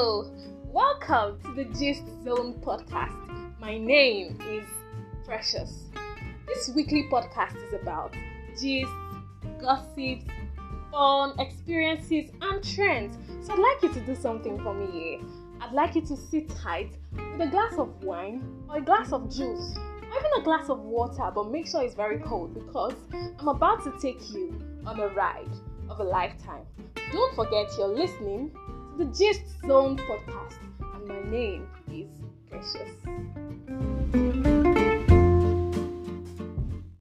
Welcome to the Gist Zone podcast. My name is Precious. This weekly podcast is about gist, gossips, fun, experiences, and trends. So I'd like you to do something for me here. I'd like you to sit tight with a glass of wine or a glass of juice or even a glass of water, but make sure it's very cold because I'm about to take you on a ride of a lifetime. Don't forget you're listening the Gist Zone podcast, and my name is Precious.